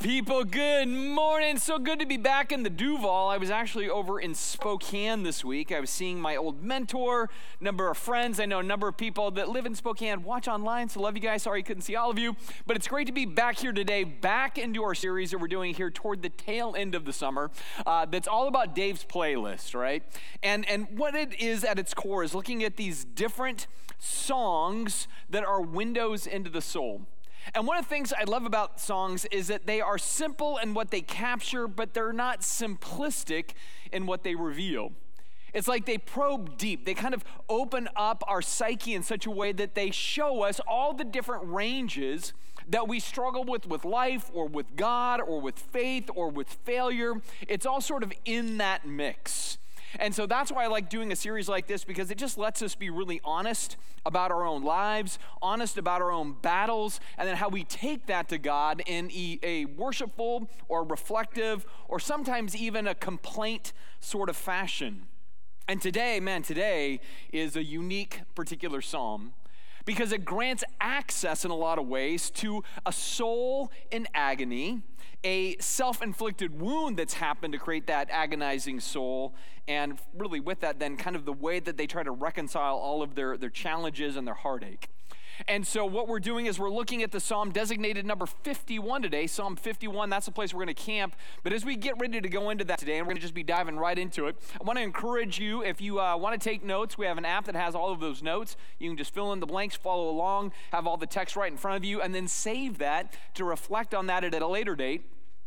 People, good morning. So good to be back in the Duvall. I was actually over in Spokane this week. I was seeing my old mentor, number of friends. I know a number of people that live in Spokane, watch online, so love you guys. Sorry I couldn't see all of you. But it's great to be back here today, back into our series that we're doing here toward the tail end of the summer. Uh, that's all about Dave's playlist, right? And, and what it is at its core is looking at these different songs that are windows into the soul. And one of the things I love about songs is that they are simple in what they capture, but they're not simplistic in what they reveal. It's like they probe deep. They kind of open up our psyche in such a way that they show us all the different ranges that we struggle with with life or with God or with faith or with failure. It's all sort of in that mix. And so that's why I like doing a series like this because it just lets us be really honest about our own lives, honest about our own battles, and then how we take that to God in a, worshipful or reflective or sometimes even a complaint sort of fashion. And today, man, today is a unique particular psalm because it grants access in a lot of ways to a soul in agony, a self inflicted wound that's happened to create that agonizing soul, and really with that, then kind of the way that they try to reconcile all of their, their challenges and their heartache. And so, what we're doing is we're looking at the psalm designated number 51 today. Psalm 51, that's the place we're going to camp. But as we get ready to go into that today, and we're going to just be diving right into it, I want to encourage you if you uh, want to take notes, we have an app that has all of those notes. You can just fill in the blanks, follow along, have all the text right in front of you, and then save that to reflect on that at a later date.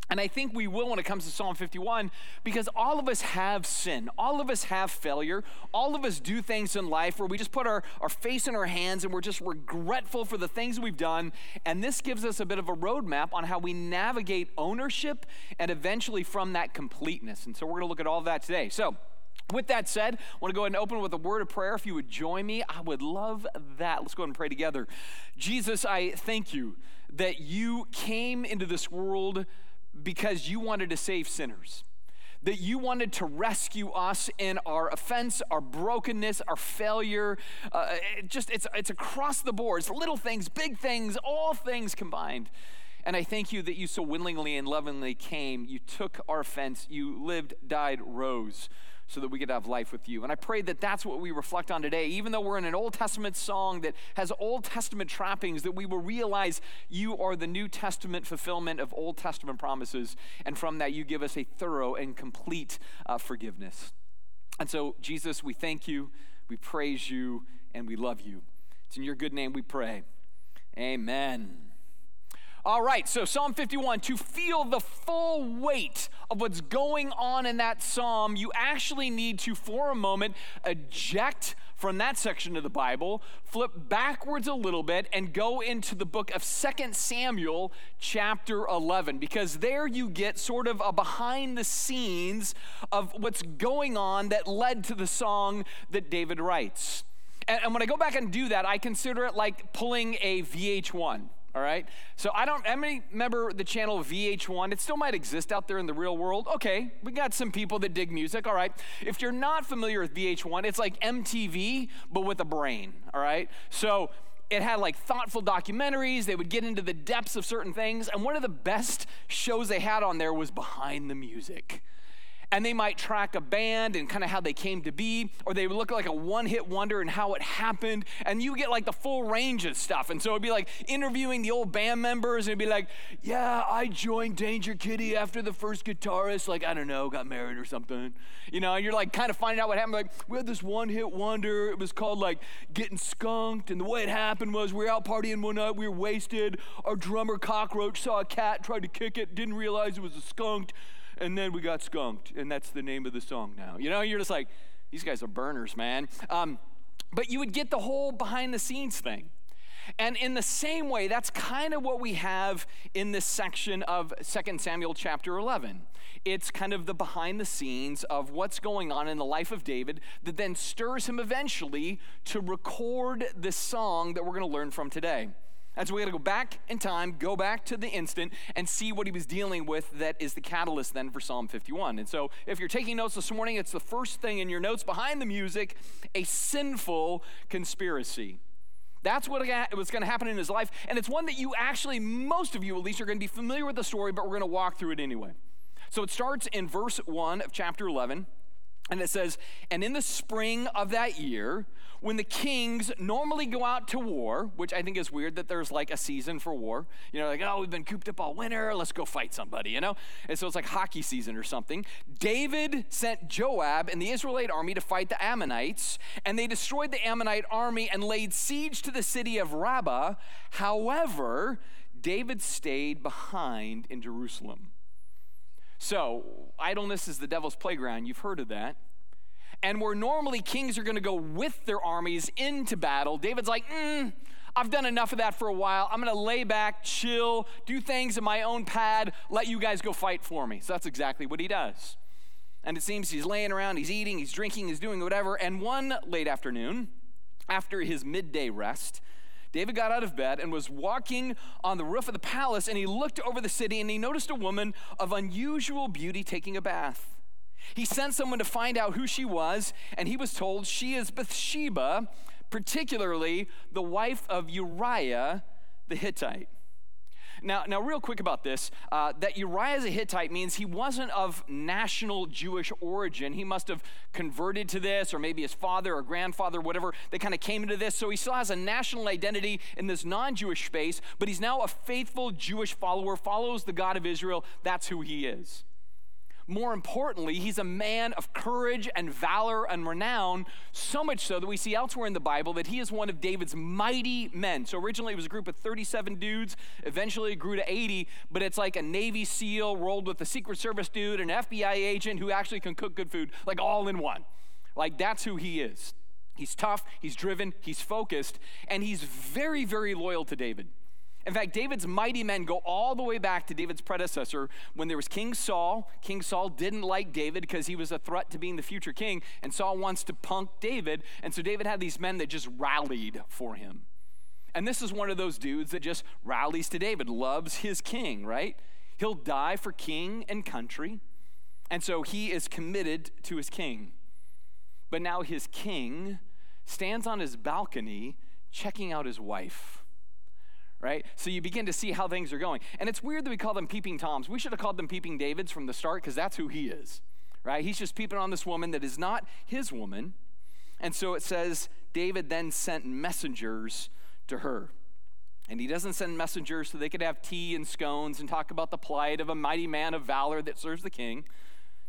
And I think we will when it comes to Psalm 51 because all of us have sin. All of us have failure. All of us do things in life where we just put our, our face in our hands and we're just regretful for the things we've done. And this gives us a bit of a roadmap on how we navigate ownership and eventually from that completeness. And so we're going to look at all of that today. So, with that said, I want to go ahead and open with a word of prayer. If you would join me, I would love that. Let's go ahead and pray together. Jesus, I thank you that you came into this world because you wanted to save sinners. That you wanted to rescue us in our offense, our brokenness, our failure. Uh, it just it's it's across the board. It's little things, big things, all things combined. And I thank you that you so willingly and lovingly came. You took our offense. You lived, died, rose so that we could have life with you. And I pray that that's what we reflect on today. Even though we're in an Old Testament song that has Old Testament trappings, that we will realize you are the New Testament fulfillment of Old Testament promises. And from that, you give us a thorough and complete uh, forgiveness. And so, Jesus, we thank you, we praise you, and we love you. It's in your good name we pray. Amen. All right, so Psalm 51, to feel the full weight of what's going on in that psalm, you actually need to, for a moment, eject from that section of the Bible, flip backwards a little bit, and go into the book of Second Samuel, chapter 11, because there you get sort of a behind the scenes of what's going on that led to the song that David writes. And, and when I go back and do that, I consider it like pulling a VH1 all right? So I don't, how many remember the channel VH1? It still might exist out there in the real world. Okay, we got some people that dig music, all right? If you're not familiar with VH1, it's like MTV, but with a brain, all right? So it had like thoughtful documentaries. They would get into the depths of certain things. And one of the best shows they had on there was Behind the Music and they might track a band and kind of how they came to be, or they would look like a one hit wonder and how it happened. And you get like the full range of stuff. And so it'd be like interviewing the old band members, and it'd be like, yeah, I joined Danger Kitty after the first guitarist, like, I don't know, got married or something. You know, and you're like kind of finding out what happened. Like, we had this one hit wonder. It was called like Getting Skunked. And the way it happened was we were out partying one night, we were wasted. Our drummer Cockroach saw a cat, tried to kick it, didn't realize it was a skunk and then we got skunked, and that's the name of the song now. You know, you're just like, these guys are burners, man. Um, but you would get the whole behind the scenes thing. And in the same way, that's kind of what we have in this section of 2 Samuel chapter 11. It's kind of the behind the scenes of what's going on in the life of David that then stirs him eventually to record this song that we're going to learn from today. And so we got to go back in time, go back to the instant, and see what he was dealing with that is the catalyst then for Psalm 51. And so if you're taking notes this morning, it's the first thing in your notes behind the music a sinful conspiracy. That's what was going to happen in his life. And it's one that you actually, most of you at least, are going to be familiar with the story, but we're going to walk through it anyway. So it starts in verse 1 of chapter 11. And it says, and in the spring of that year, when the kings normally go out to war, which I think is weird that there's like a season for war. You know, like, oh, we've been cooped up all winter, let's go fight somebody, you know? And so it's like hockey season or something. David sent Joab and the Israelite army to fight the Ammonites, and they destroyed the Ammonite army and laid siege to the city of Rabbah. However, David stayed behind in Jerusalem. So, idleness is the devil's playground. You've heard of that. And where normally kings are going to go with their armies into battle, David's like, mm, I've done enough of that for a while. I'm going to lay back, chill, do things in my own pad, let you guys go fight for me. So that's exactly what he does. And it seems he's laying around, he's eating, he's drinking, he's doing whatever. And one late afternoon, after his midday rest, David got out of bed and was walking on the roof of the palace, and he looked over the city and he noticed a woman of unusual beauty taking a bath. He sent someone to find out who she was, and he was told she is Bathsheba, particularly the wife of Uriah the Hittite. Now, now, real quick about this uh, that Uriah as a Hittite means he wasn't of national Jewish origin. He must have converted to this, or maybe his father or grandfather, whatever, they kind of came into this. So he still has a national identity in this non Jewish space, but he's now a faithful Jewish follower, follows the God of Israel. That's who he is. More importantly, he's a man of courage and valor and renown, so much so that we see elsewhere in the Bible that he is one of David's mighty men. So originally it was a group of 37 dudes, eventually it grew to 80, but it's like a Navy SEAL rolled with a Secret Service dude, an FBI agent who actually can cook good food, like all in one. Like that's who he is. He's tough, he's driven, he's focused, and he's very, very loyal to David. In fact, David's mighty men go all the way back to David's predecessor when there was King Saul. King Saul didn't like David because he was a threat to being the future king, and Saul wants to punk David. And so David had these men that just rallied for him. And this is one of those dudes that just rallies to David, loves his king, right? He'll die for king and country. And so he is committed to his king. But now his king stands on his balcony checking out his wife right? So you begin to see how things are going. And it's weird that we call them peeping toms. We should have called them peeping Davids from the start because that's who he is, right? He's just peeping on this woman that is not his woman. And so it says David then sent messengers to her. And he doesn't send messengers so they could have tea and scones and talk about the plight of a mighty man of valor that serves the king.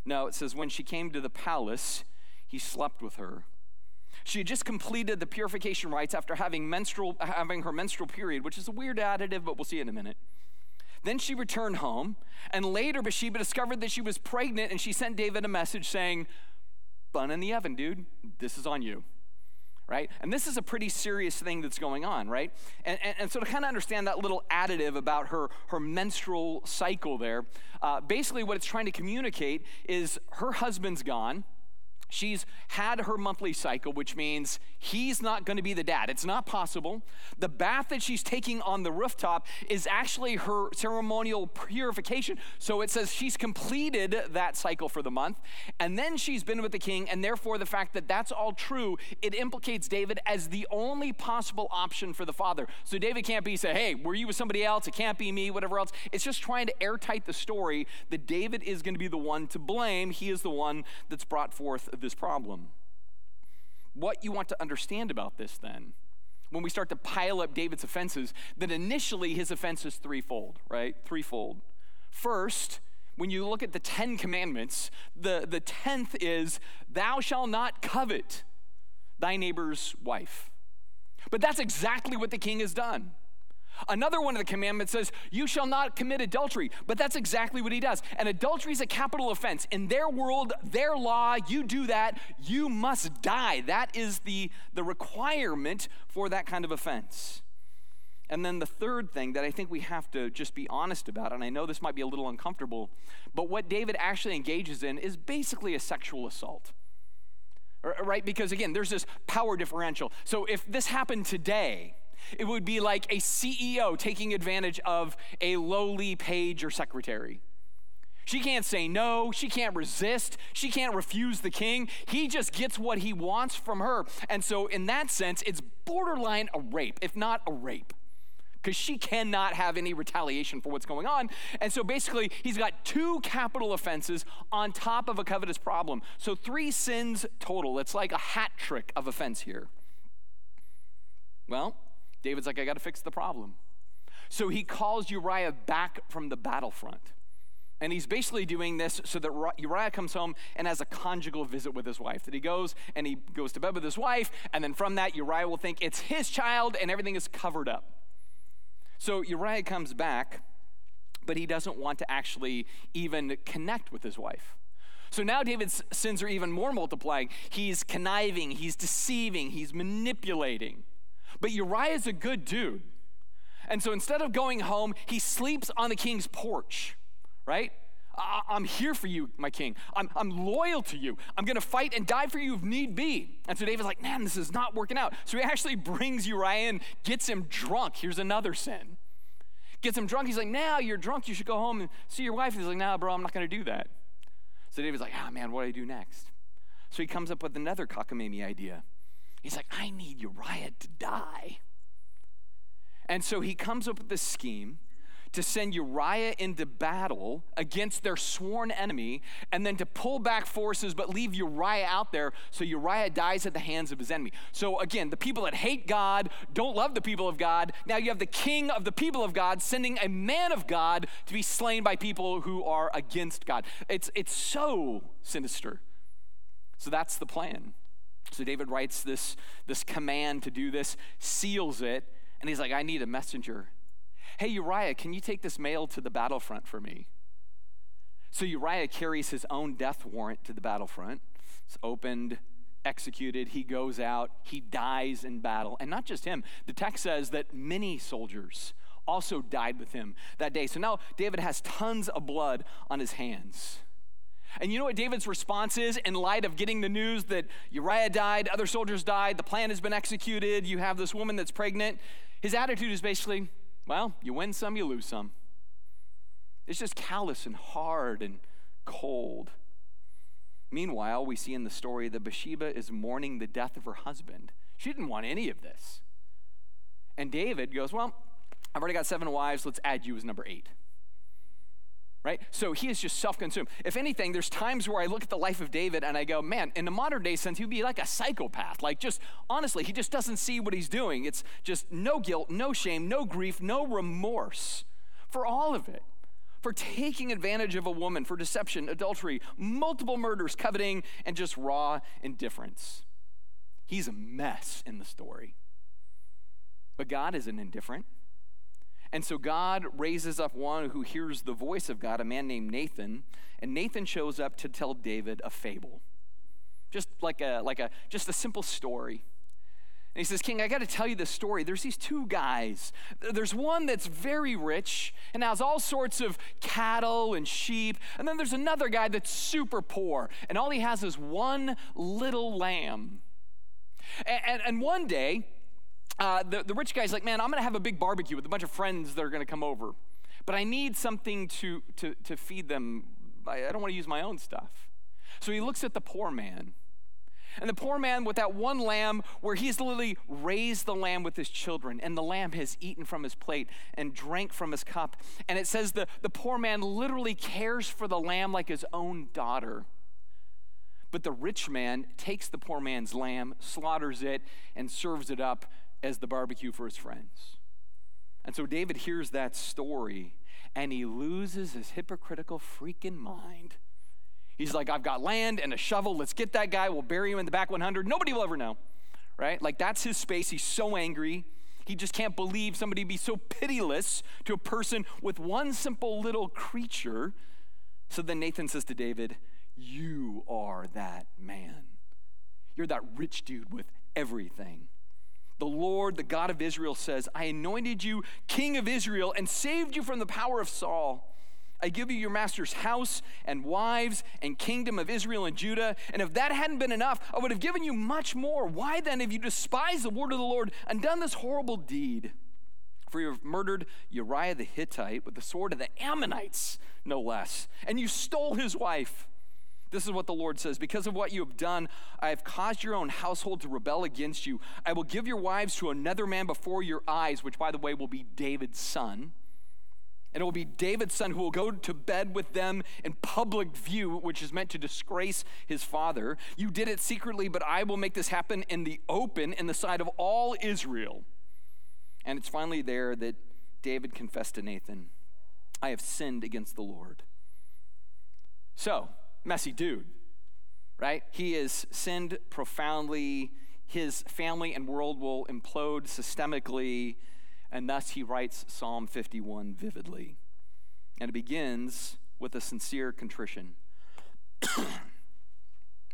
No, it says when she came to the palace, he slept with her. She had just completed the purification rites after having, menstrual, having her menstrual period, which is a weird additive, but we'll see in a minute. Then she returned home, and later Bathsheba discovered that she was pregnant, and she sent David a message saying, Bun in the oven, dude, this is on you. Right? And this is a pretty serious thing that's going on, right? And, and, and so to kind of understand that little additive about her, her menstrual cycle there, uh, basically what it's trying to communicate is her husband's gone, She's had her monthly cycle, which means he's not going to be the dad. It's not possible. The bath that she's taking on the rooftop is actually her ceremonial purification. So it says she's completed that cycle for the month, and then she's been with the king, and therefore the fact that that's all true, it implicates David as the only possible option for the father. So David can't be say, "Hey, were you with somebody else? It can't be me, whatever else." It's just trying to airtight the story that David is going to be the one to blame. He is the one that's brought forth this problem. What you want to understand about this then, when we start to pile up David's offenses, that initially his offense is threefold, right? Threefold. First, when you look at the Ten Commandments, the, the tenth is, Thou shalt not covet thy neighbor's wife. But that's exactly what the king has done. Another one of the commandments says, You shall not commit adultery. But that's exactly what he does. And adultery is a capital offense. In their world, their law, you do that, you must die. That is the, the requirement for that kind of offense. And then the third thing that I think we have to just be honest about, and I know this might be a little uncomfortable, but what David actually engages in is basically a sexual assault. Right? Because again, there's this power differential. So if this happened today, it would be like a CEO taking advantage of a lowly page or secretary. She can't say no. She can't resist. She can't refuse the king. He just gets what he wants from her. And so, in that sense, it's borderline a rape, if not a rape because she cannot have any retaliation for what's going on. And so basically, he's got two capital offenses on top of a covetous problem. So three sins total. It's like a hat trick of offense here. Well, David's like, I got to fix the problem. So he calls Uriah back from the battlefront. And he's basically doing this so that Uriah comes home and has a conjugal visit with his wife. That he goes and he goes to bed with his wife, and then from that, Uriah will think it's his child and everything is covered up. So Uriah comes back, but he doesn't want to actually even connect with his wife. So now David's sins are even more multiplying. He's conniving, he's deceiving, he's manipulating. But Uriah's a good dude. And so instead of going home, he sleeps on the king's porch, right? I- am here for you, my king. I'm, I'm loyal to you. I'm going to fight and die for you if need be. And so David's like, man, this is not working out. So he actually brings Uriah in, gets him drunk. Here's another sin. Gets him drunk. He's like, now you're drunk. You should go home and see your wife. He's like, nah, bro, I'm not going to do that. So David's like, ah, oh, man, what do I do next? So he comes up with another cockamamie idea. He's like, I need Uriah to die. And so he comes up with this scheme to send Uriah into battle against their sworn enemy and then to pull back forces but leave Uriah out there so Uriah dies at the hands of his enemy. So again, the people that hate God don't love the people of God. Now you have the king of the people of God sending a man of God to be slain by people who are against God. It's, it's so sinister. So that's the plan. So David writes this, this command to do this, seals it, and he's like, I need a messenger. Hey, Uriah, can you take this mail to the battlefront for me? So Uriah carries his own death warrant to the battlefront. It's opened, executed. He goes out, he dies in battle. And not just him, the text says that many soldiers also died with him that day. So now David has tons of blood on his hands. And you know what David's response is in light of getting the news that Uriah died, other soldiers died, the plan has been executed, you have this woman that's pregnant? His attitude is basically, well, you win some, you lose some. It's just callous and hard and cold. Meanwhile, we see in the story that Bathsheba is mourning the death of her husband. She didn't want any of this. And David goes, Well, I've already got seven wives, let's add you as number eight. Right? So he is just self consumed. If anything, there's times where I look at the life of David and I go, man, in the modern day sense, he'd be like a psychopath. Like, just honestly, he just doesn't see what he's doing. It's just no guilt, no shame, no grief, no remorse for all of it. For taking advantage of a woman, for deception, adultery, multiple murders, coveting, and just raw indifference. He's a mess in the story. But God isn't indifferent. And so God raises up one who hears the voice of God, a man named Nathan, and Nathan shows up to tell David a fable. Just like a like a just a simple story. And he says, King, I got to tell you this story. There's these two guys. There's one that's very rich and has all sorts of cattle and sheep. And then there's another guy that's super poor, and all he has is one little lamb. And, and, and one day, uh, the, the rich guy's like, man, I'm going to have a big barbecue with a bunch of friends that are going to come over. But I need something to, to, to feed them. I, I don't want to use my own stuff. So he looks at the poor man. And the poor man with that one lamb, where he's literally raised the lamb with his children, and the lamb has eaten from his plate and drank from his cup. And it says the, the poor man literally cares for the lamb like his own daughter. But the rich man takes the poor man's lamb, slaughters it, and serves it up as the barbecue for his friends. And so David hears that story and he loses his hypocritical freaking mind. He's like, I've got land and a shovel. Let's get that guy. We'll bury him in the back 100. Nobody will ever know, right? Like, that's his space. He's so angry. He just can't believe somebody be so pitiless to a person with one simple little creature. So then Nathan says to David, You are that man. You're that rich dude with everything. The Lord, the God of Israel, says, I anointed you king of Israel and saved you from the power of Saul. I give you your master's house and wives and kingdom of Israel and Judah. And if that hadn't been enough, I would have given you much more. Why then have you despised the word of the Lord and done this horrible deed? For you have murdered Uriah the Hittite with the sword of the Ammonites, no less, and you stole his wife. This is what the Lord says Because of what you have done, I have caused your own household to rebel against you. I will give your wives to another man before your eyes, which, by the way, will be David's son. And it will be David's son who will go to bed with them in public view, which is meant to disgrace his father. You did it secretly, but I will make this happen in the open in the sight of all Israel. And it's finally there that David confessed to Nathan, I have sinned against the Lord. So, messy dude, right? He has sinned profoundly. His family and world will implode systemically, and thus he writes Psalm 51 vividly. And it begins with a sincere contrition.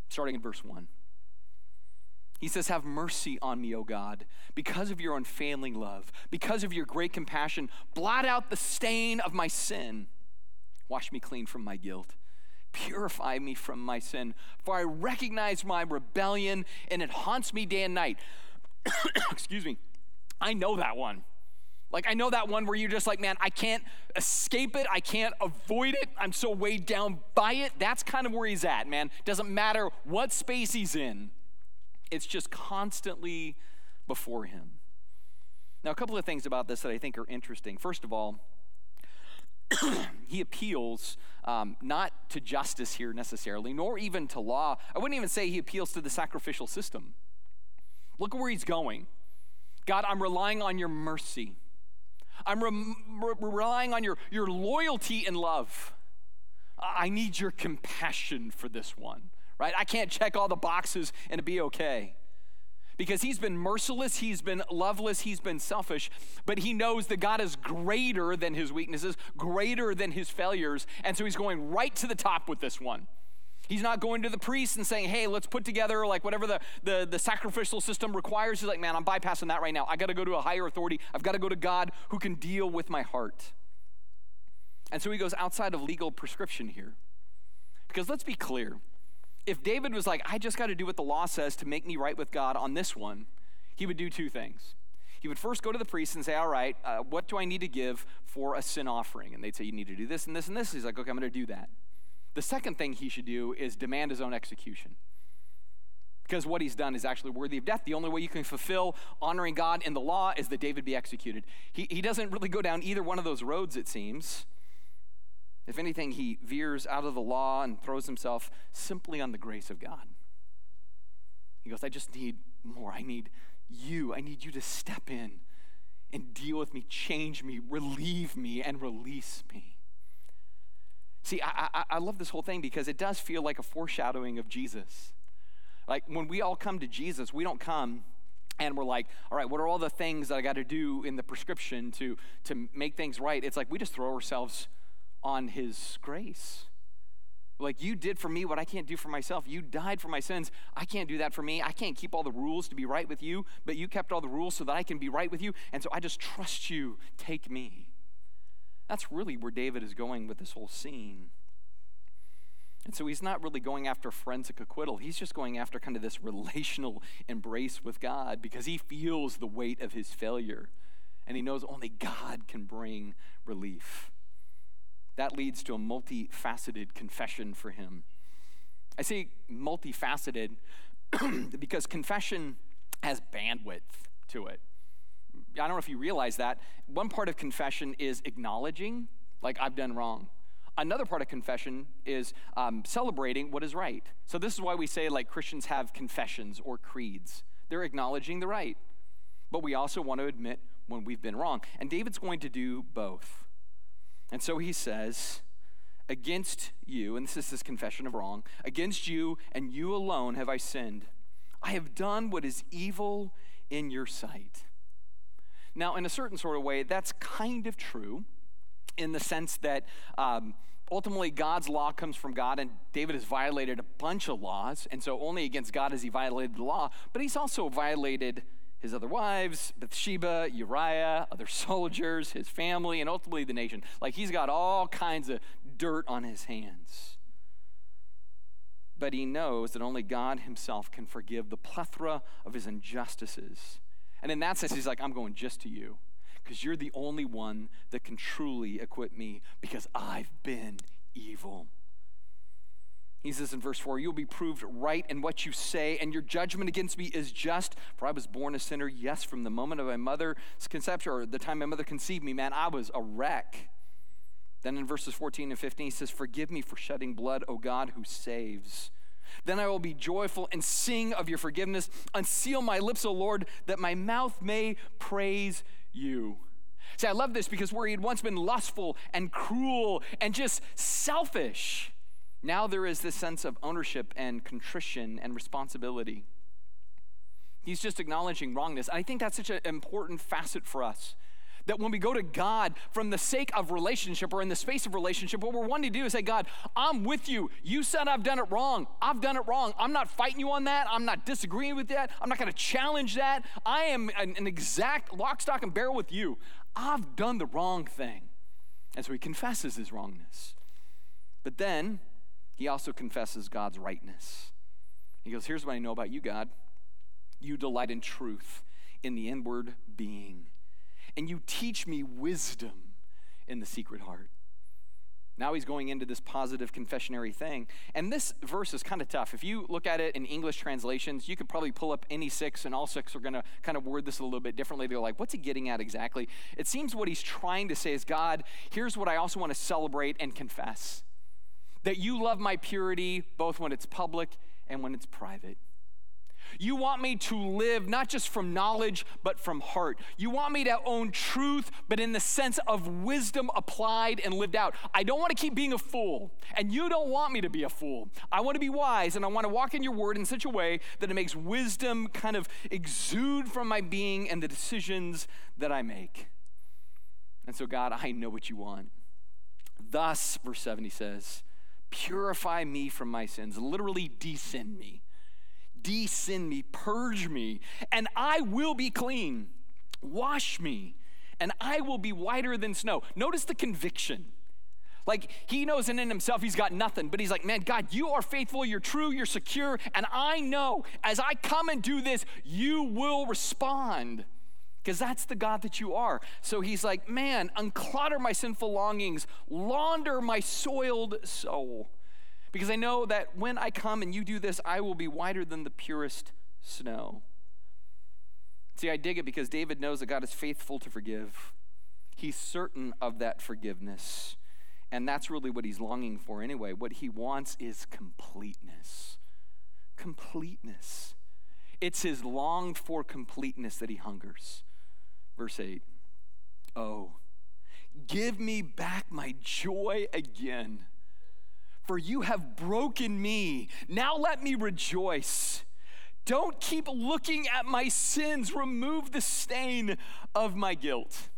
Starting in verse 1. He says, Have mercy on me, O God, because of your unfailing love, because of your great compassion. Blot out the stain of my sin. Wash me clean from my guilt. Purify me from my sin, for I recognize my rebellion and it haunts me day and night. Excuse me. I know that one. Like, I know that one where you're just like, man, I can't escape it. I can't avoid it. I'm so weighed down by it. That's kind of where he's at, man. Doesn't matter what space he's in, it's just constantly before him. Now, a couple of things about this that I think are interesting. First of all, he appeals um, not to justice here necessarily, nor even to law. I wouldn't even say he appeals to the sacrificial system. Look where he's going. God, I'm relying on your mercy. I'm re- re- relying on your, your loyalty and love. I need your compassion for this one, right? I can't check all the boxes and be okay because he's been merciless, he's been loveless, he's been selfish, but he knows that God is greater than his weaknesses, greater than his failures, and so he's going right to the top with this one. He's not going to the priest and saying, hey, let's put together like whatever the, the, the sacrificial system requires. He's like, man, I'm bypassing that right now. I got to go to a higher authority. I've got to go to God who can deal with my heart. And so he goes outside of legal prescription here. Because let's be clear if David was like, I just got to do what the law says to make me right with God on this one, he would do two things. He would first go to the priest and say, All right, uh, what do I need to give for a sin offering? And they'd say, You need to do this and this and this. He's like, Okay, I'm going to do that. The second thing he should do is demand his own execution. Because what he's done is actually worthy of death. The only way you can fulfill honoring God in the law is that David be executed. He, he doesn't really go down either one of those roads, it seems. If anything, he veers out of the law and throws himself simply on the grace of God. He goes, I just need more. I need you. I need you to step in and deal with me, change me, relieve me, and release me. See, I, I, I, love this whole thing because it does feel like a foreshadowing of Jesus. Like when we all come to Jesus, we don't come and we're like, all right, what are all the things that I got to do in the prescription to, to make things right? It's like we just throw ourselves on his grace. Like, you did for me what I can't do for myself. You died for my sins. I can't do that for me. I can't keep all the rules to be right with you, but you kept all the rules so that I can be right with you. And so I just trust you. Take me. That's really where David is going with this whole scene. And so he's not really going after forensic acquittal. He's just going after kind of this relational embrace with God because he feels the weight of his failure. And he knows only God can bring relief. That leads to a multifaceted confession for him. I say multifaceted because confession has bandwidth to it. I don't know if you realize that. One part of confession is acknowledging, like, I've done wrong. Another part of confession is um, celebrating what is right. So, this is why we say, like, Christians have confessions or creeds. They're acknowledging the right, but we also want to admit when we've been wrong. And David's going to do both. And so he says, Against you, and this is his confession of wrong, against you and you alone have I sinned. I have done what is evil in your sight. Now, in a certain sort of way, that's kind of true in the sense that um, ultimately God's law comes from God, and David has violated a bunch of laws, and so only against God has he violated the law, but he's also violated his other wives, Bathsheba, Uriah, other soldiers, his family, and ultimately the nation. Like he's got all kinds of dirt on his hands. But he knows that only God himself can forgive the plethora of his injustices. And in that sense, he's like, I'm going just to you because you're the only one that can truly acquit me because I've been evil. He says in verse 4, You'll be proved right in what you say, and your judgment against me is just. For I was born a sinner, yes, from the moment of my mother's conception, or the time my mother conceived me, man, I was a wreck. Then in verses 14 and 15, he says, Forgive me for shedding blood, O God who saves. Then I will be joyful and sing of your forgiveness. Unseal my lips, O Lord, that my mouth may praise you. See, I love this because where he had once been lustful and cruel and just selfish, now there is this sense of ownership and contrition and responsibility. He's just acknowledging wrongness. And I think that's such an important facet for us. That when we go to God from the sake of relationship or in the space of relationship, what we're wanting to do is say, God, I'm with you. You said I've done it wrong. I've done it wrong. I'm not fighting you on that. I'm not disagreeing with that. I'm not going to challenge that. I am an, an exact lock, stock, and barrel with you. I've done the wrong thing. And so he confesses his wrongness. But then he also confesses God's rightness. He goes, Here's what I know about you, God. You delight in truth, in the inward being, and you teach me wisdom in the secret heart. Now he's going into this positive confessionary thing. And this verse is kind of tough. If you look at it in English translations, you could probably pull up any six, and all six are going to kind of word this a little bit differently. They're like, what's he getting at exactly? It seems what he's trying to say is God, here's what I also want to celebrate and confess that you love my purity both when it's public and when it's private. You want me to live not just from knowledge, but from heart. You want me to own truth, but in the sense of wisdom applied and lived out. I don't want to keep being a fool, and you don't want me to be a fool. I want to be wise, and I want to walk in your word in such a way that it makes wisdom kind of exude from my being and the decisions that I make. And so, God, I know what you want. Thus, verse 70 says, Purify me from my sins, literally descend me. Descend me, purge me, and I will be clean. Wash me, and I will be whiter than snow. Notice the conviction. Like he knows and in himself he's got nothing, but he's like, man, God, you are faithful, you're true, you're secure, and I know as I come and do this, you will respond because that's the God that you are. So he's like, man, unclutter my sinful longings, launder my soiled soul. Because I know that when I come and you do this, I will be whiter than the purest snow. See, I dig it because David knows that God is faithful to forgive. He's certain of that forgiveness. And that's really what he's longing for anyway. What he wants is completeness. Completeness. It's his longed for completeness that he hungers. Verse 8 Oh, give me back my joy again, for you have broken me. Now let me rejoice. Don't keep looking at my sins. Remove the stain of my guilt.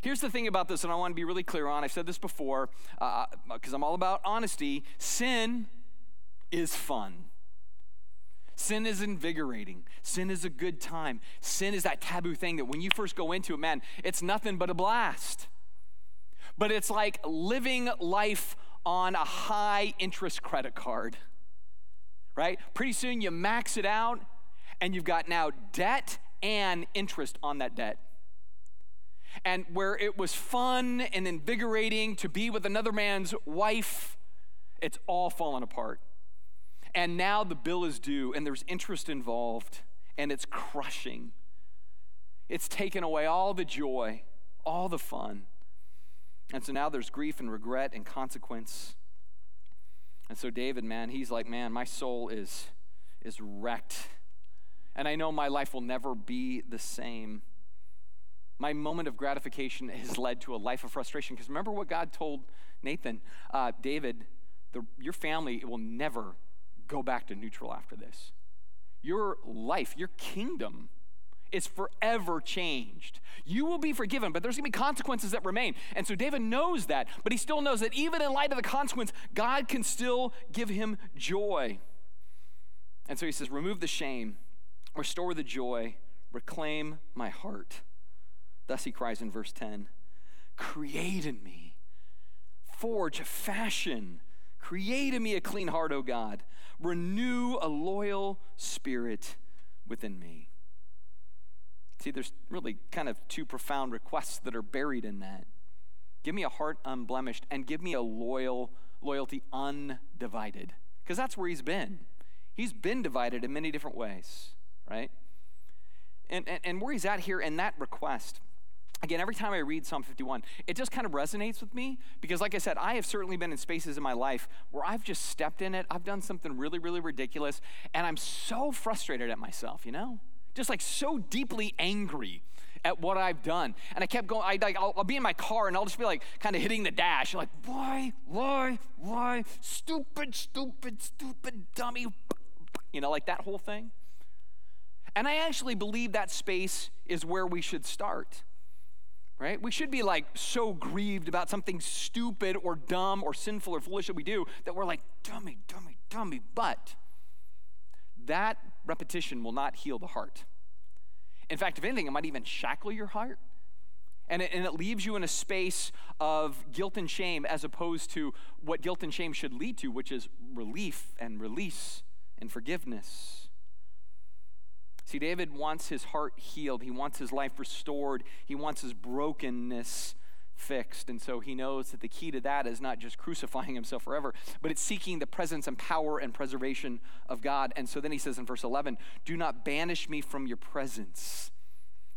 Here's the thing about this, and I want to be really clear on. I've said this before because uh, I'm all about honesty. Sin is fun. Sin is invigorating. Sin is a good time. Sin is that taboo thing that when you first go into it, man, it's nothing but a blast. But it's like living life on a high interest credit card, right? Pretty soon you max it out and you've got now debt and interest on that debt. And where it was fun and invigorating to be with another man's wife, it's all fallen apart. And now the bill is due, and there's interest involved, and it's crushing. It's taken away all the joy, all the fun. And so now there's grief and regret and consequence. And so David, man, he's like, man, my soul is is wrecked. And I know my life will never be the same. My moment of gratification has led to a life of frustration. Because remember what God told Nathan, uh, David, the, your family will never go back to neutral after this. Your life, your kingdom is forever changed. You will be forgiven, but there's gonna be consequences that remain. And so David knows that, but he still knows that even in light of the consequence, God can still give him joy. And so he says, Remove the shame, restore the joy, reclaim my heart. Thus he cries in verse 10 Create in me, forge, a fashion, create in me a clean heart, O God renew a loyal spirit within me. See, there's really kind of two profound requests that are buried in that. Give me a heart unblemished and give me a loyal loyalty undivided. Because that's where he's been. He's been divided in many different ways, right? And, and, and where he's at here in that request, again, every time I read Psalm 51, it just kind of resonates with me because, like I said, I have certainly been in spaces in my life where I've just stepped in it. I've done something really, really ridiculous, and I'm so frustrated at myself, you know? Just like so deeply angry at what I've done. And I kept going, I, like, I'll, I'll be in my car and I'll just be like kind of hitting the dash. Like, why, why, why? Stupid, stupid, stupid, dummy. You know, like that whole thing. And I actually believe that space is where we should start. Right? We should be like so grieved about something stupid or dumb or sinful or foolish that we do that we're like, dummy, dummy, dummy. But that repetition will not heal the heart. In fact, if anything, it might even shackle your heart. And it, and it leaves you in a space of guilt and shame as opposed to what guilt and shame should lead to, which is relief and release and forgiveness. See, David wants his heart healed. He wants his life restored. He wants his brokenness fixed. And so he knows that the key to that is not just crucifying himself forever, but it's seeking the presence and power and preservation of God. And so then he says in verse 11, Do not banish me from your presence,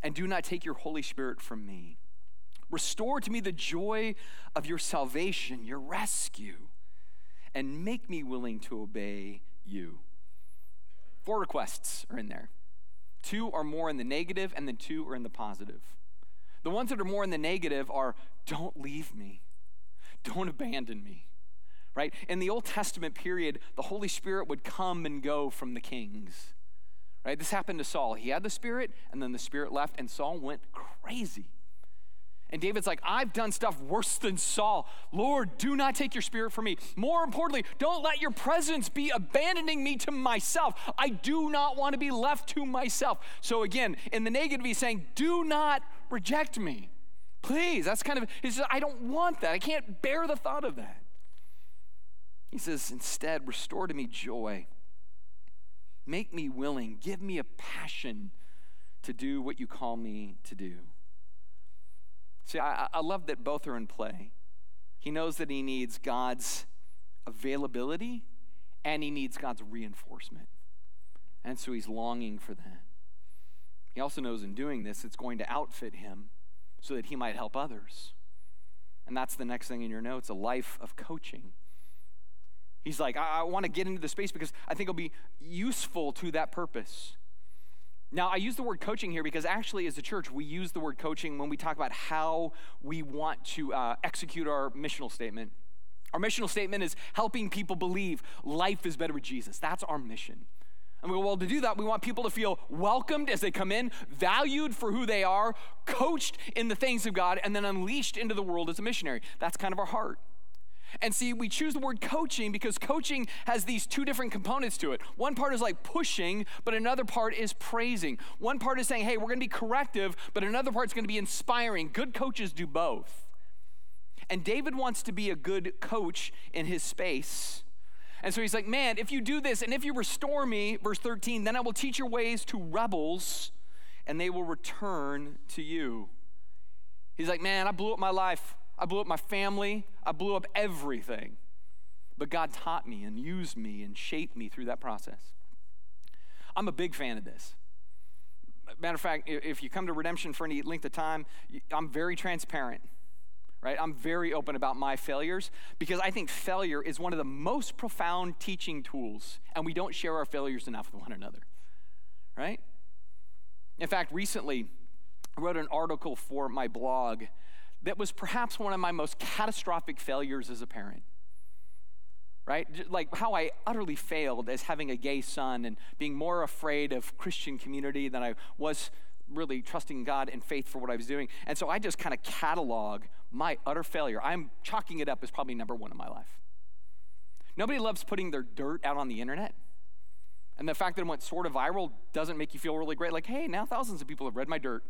and do not take your Holy Spirit from me. Restore to me the joy of your salvation, your rescue, and make me willing to obey you. Four requests are in there. Two are more in the negative, and then two are in the positive. The ones that are more in the negative are don't leave me, don't abandon me. Right? In the Old Testament period, the Holy Spirit would come and go from the kings. Right? This happened to Saul. He had the Spirit, and then the Spirit left, and Saul went crazy. And David's like, I've done stuff worse than Saul. Lord, do not take your spirit from me. More importantly, don't let your presence be abandoning me to myself. I do not want to be left to myself. So, again, in the negative, he's saying, Do not reject me. Please. That's kind of, he says, I don't want that. I can't bear the thought of that. He says, Instead, restore to me joy. Make me willing. Give me a passion to do what you call me to do. See, I, I love that both are in play. He knows that he needs God's availability and he needs God's reinforcement. And so he's longing for that. He also knows in doing this, it's going to outfit him so that he might help others. And that's the next thing in your notes a life of coaching. He's like, I, I want to get into the space because I think it'll be useful to that purpose. Now, I use the word coaching here because actually, as a church, we use the word coaching when we talk about how we want to uh, execute our missional statement. Our missional statement is helping people believe life is better with Jesus. That's our mission. And we go, well, to do that, we want people to feel welcomed as they come in, valued for who they are, coached in the things of God, and then unleashed into the world as a missionary. That's kind of our heart. And see, we choose the word coaching because coaching has these two different components to it. One part is like pushing, but another part is praising. One part is saying, hey, we're going to be corrective, but another part is going to be inspiring. Good coaches do both. And David wants to be a good coach in his space. And so he's like, man, if you do this and if you restore me, verse 13, then I will teach your ways to rebels and they will return to you. He's like, man, I blew up my life. I blew up my family. I blew up everything. But God taught me and used me and shaped me through that process. I'm a big fan of this. Matter of fact, if you come to redemption for any length of time, I'm very transparent, right? I'm very open about my failures because I think failure is one of the most profound teaching tools, and we don't share our failures enough with one another, right? In fact, recently, I wrote an article for my blog that was perhaps one of my most catastrophic failures as a parent. Right? Like how I utterly failed as having a gay son and being more afraid of Christian community than I was really trusting God and faith for what I was doing. And so I just kind of catalog my utter failure. I'm chalking it up as probably number one in my life. Nobody loves putting their dirt out on the internet. And the fact that it went sort of viral doesn't make you feel really great. Like, hey, now thousands of people have read my dirt.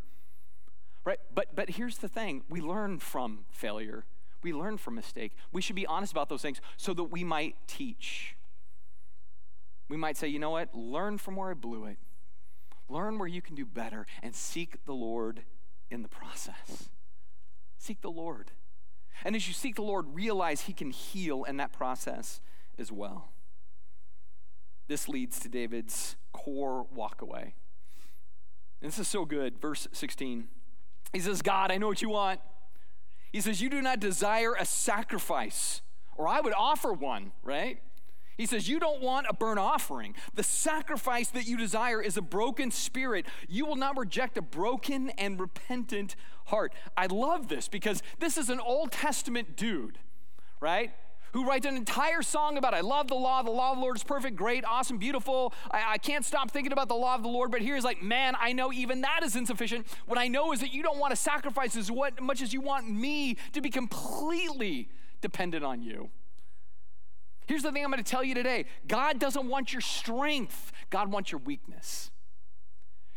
Right? But but here's the thing, we learn from failure. We learn from mistake. We should be honest about those things so that we might teach. We might say, you know what? Learn from where I blew it. Learn where you can do better and seek the Lord in the process. Seek the Lord. And as you seek the Lord, realize He can heal in that process as well. This leads to David's core walkaway. And this is so good. Verse 16. He says, God, I know what you want. He says, You do not desire a sacrifice, or I would offer one, right? He says, You don't want a burnt offering. The sacrifice that you desire is a broken spirit. You will not reject a broken and repentant heart. I love this because this is an Old Testament dude, right? Who writes an entire song about, I love the law. The law of the Lord is perfect, great, awesome, beautiful. I, I can't stop thinking about the law of the Lord. But here's like, man, I know even that is insufficient. What I know is that you don't want to sacrifice as what, much as you want me to be completely dependent on you. Here's the thing I'm going to tell you today God doesn't want your strength, God wants your weakness.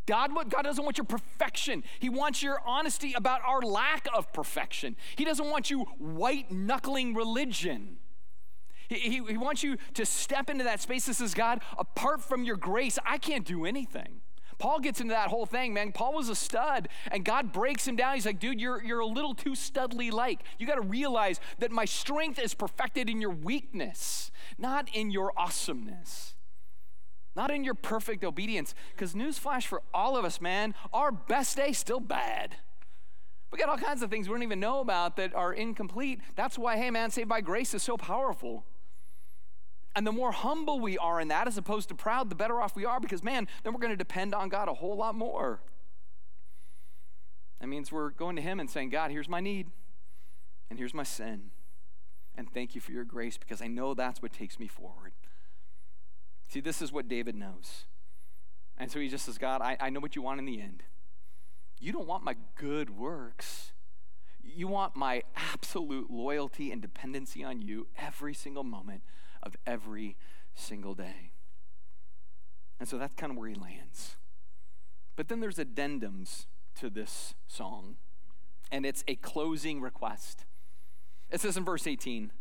God, God doesn't want your perfection. He wants your honesty about our lack of perfection. He doesn't want you white knuckling religion. He, he, wants you to step into that space that says, God, apart from your grace, I can't do anything. Paul gets into that whole thing, man. Paul was a stud, and God breaks him down. He's like, dude, you're, you're a little too studly like. You got to realize that my strength is perfected in your weakness, not in your awesomeness, not in your perfect obedience. Because, newsflash for all of us, man, our best day still bad. We got all kinds of things we don't even know about that are incomplete. That's why, hey, man, saved by grace is so powerful. And the more humble we are in that, as opposed to proud, the better off we are because, man, then we're going to depend on God a whole lot more. That means we're going to Him and saying, God, here's my need, and here's my sin. And thank you for your grace because I know that's what takes me forward. See, this is what David knows. And so he just says, God, I, I know what you want in the end. You don't want my good works. You want my absolute loyalty and dependency on you every single moment of every single day. And so that's kind of where he lands. But then there's addendums to this song, and it's a closing request. It says in verse 18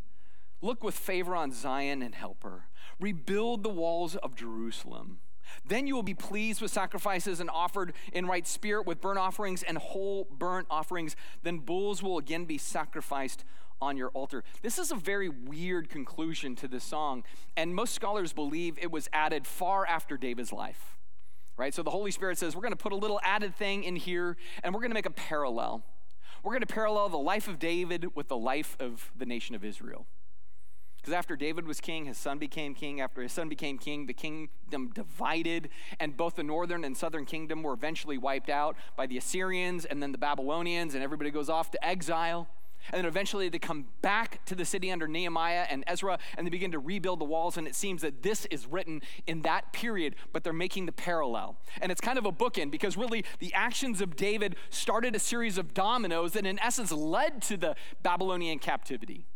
Look with favor on Zion and help her, rebuild the walls of Jerusalem. Then you will be pleased with sacrifices and offered in right spirit with burnt offerings and whole burnt offerings. Then bulls will again be sacrificed on your altar. This is a very weird conclusion to this song, and most scholars believe it was added far after David's life. Right? So the Holy Spirit says, we're going to put a little added thing in here, and we're going to make a parallel. We're going to parallel the life of David with the life of the nation of Israel. Because after David was king, his son became king. After his son became king, the kingdom divided, and both the northern and southern kingdom were eventually wiped out by the Assyrians and then the Babylonians, and everybody goes off to exile. And then eventually they come back to the city under Nehemiah and Ezra and they begin to rebuild the walls. And it seems that this is written in that period, but they're making the parallel. And it's kind of a bookend because really the actions of David started a series of dominoes that in essence led to the Babylonian captivity.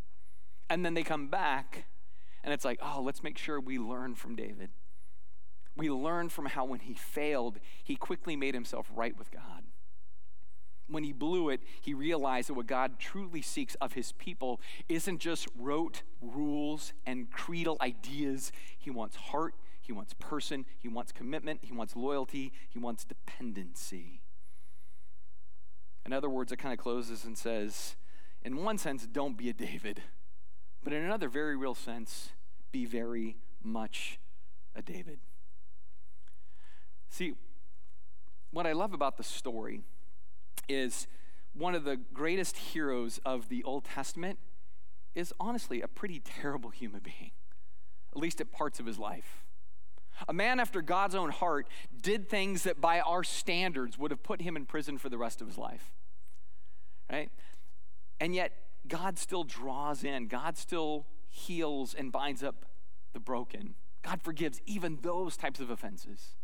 And then they come back and it's like, oh, let's make sure we learn from David. We learn from how when he failed, he quickly made himself right with God when he blew it, he realized that what God truly seeks of his people isn't just rote rules and creedal ideas. He wants heart, he wants person, he wants commitment, he wants loyalty, he wants dependency. In other words, it kind of closes and says, in one sense, don't be a David, but in another very real sense, be very much a David. See, what I love about the story is one of the greatest heroes of the Old Testament is honestly a pretty terrible human being, at least at parts of his life. A man after God's own heart did things that by our standards would have put him in prison for the rest of his life. Right? And yet, God still draws in, God still heals and binds up the broken. God forgives even those types of offenses.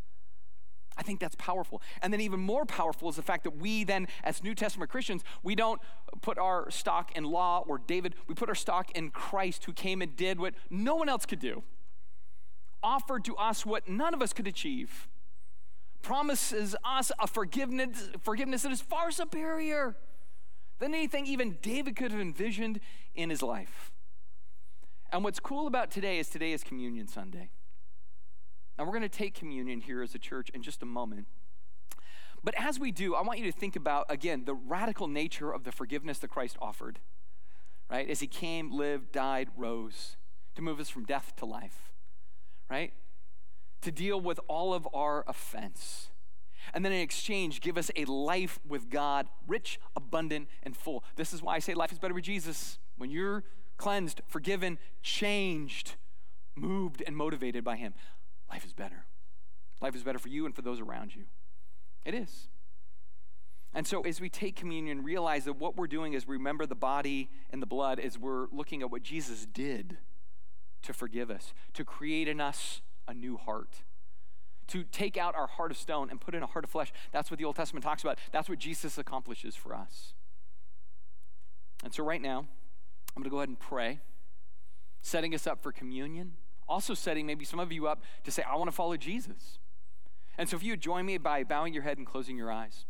I think that's powerful. And then, even more powerful is the fact that we then, as New Testament Christians, we don't put our stock in law or David, we put our stock in Christ who came and did what no one else could do, offered to us what none of us could achieve, promises us a forgiveness, forgiveness that is far superior than anything even David could have envisioned in his life. And what's cool about today is today is Communion Sunday. And we're going to take communion here as a church in just a moment. But as we do, I want you to think about, again, the radical nature of the forgiveness that Christ offered. right? As he came, lived, died, rose to move us from death to life, right? To deal with all of our offense. And then in exchange, give us a life with God, rich, abundant, and full. This is why I say life is better with Jesus. When you're cleansed, forgiven, changed, moved, and motivated by Him, life is better. Life is better for you and for those around you. It is. And so, as we take communion, realize that what we're doing is remember the body and the blood as we're looking at what Jesus did to forgive us, to create in us a new heart, to take out our heart of stone and put in a heart of flesh. That's what the Old Testament talks about. That's what Jesus accomplishes for us. And so, right now, I'm going to go ahead and pray, setting us up for communion, also setting maybe some of you up to say, I want to follow Jesus. And so, if you would join me by bowing your head and closing your eyes.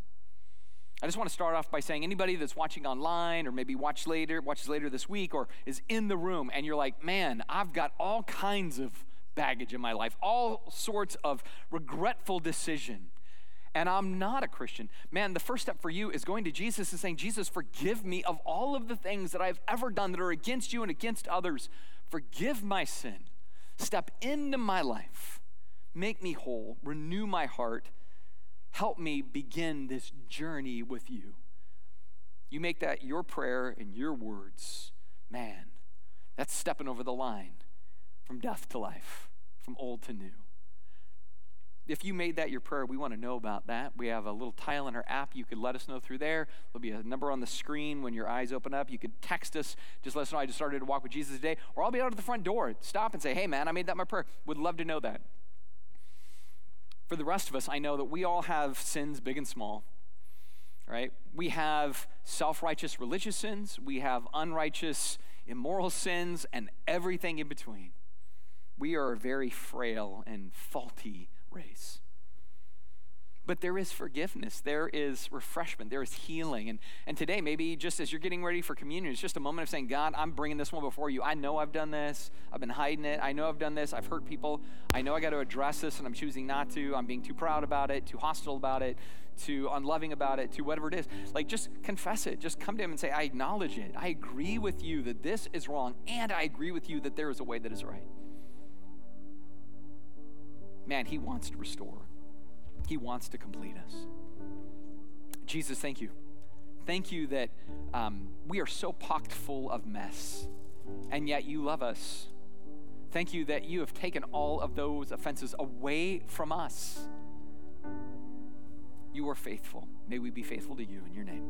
I just want to start off by saying anybody that's watching online or maybe watch later, watches later this week or is in the room and you're like, man, I've got all kinds of baggage in my life, all sorts of regretful decision. And I'm not a Christian. Man, the first step for you is going to Jesus and saying, Jesus, forgive me of all of the things that I've ever done that are against you and against others. Forgive my sin. Step into my life. Make me whole. Renew my heart help me begin this journey with you. You make that your prayer and your words. Man, that's stepping over the line from death to life, from old to new. If you made that your prayer, we want to know about that. We have a little tile in our app. You could let us know through there. There'll be a number on the screen when your eyes open up. You could text us. Just let us know I just started to walk with Jesus today. Or I'll be out at the front door. Stop and say, hey, man, I made that my prayer. Would love to know that for the rest of us, I know that we all have sins, big and small, right? We have self righteous religious sins, we have unrighteous immoral sins, and everything in between. We are very frail and faulty race. But there is forgiveness, there is refreshment, there is healing. And, and today, maybe just as you're getting ready for communion, it's just a moment of saying, God, I'm bringing this one before you. I know I've done this. I've been hiding it. I know I've done this. I've hurt people. I know I got to address this, and I'm choosing not to. I'm being too proud about it, too hostile about it, too unloving about it, too whatever it is. Like, just confess it. Just come to Him and say, I acknowledge it. I agree with you that this is wrong, and I agree with you that there is a way that is right. Man, He wants to restore. He wants to complete us. Jesus, thank you. Thank you that um, we are so pocked full of mess, and yet you love us. Thank you that you have taken all of those offenses away from us. You are faithful. May we be faithful to you in your name.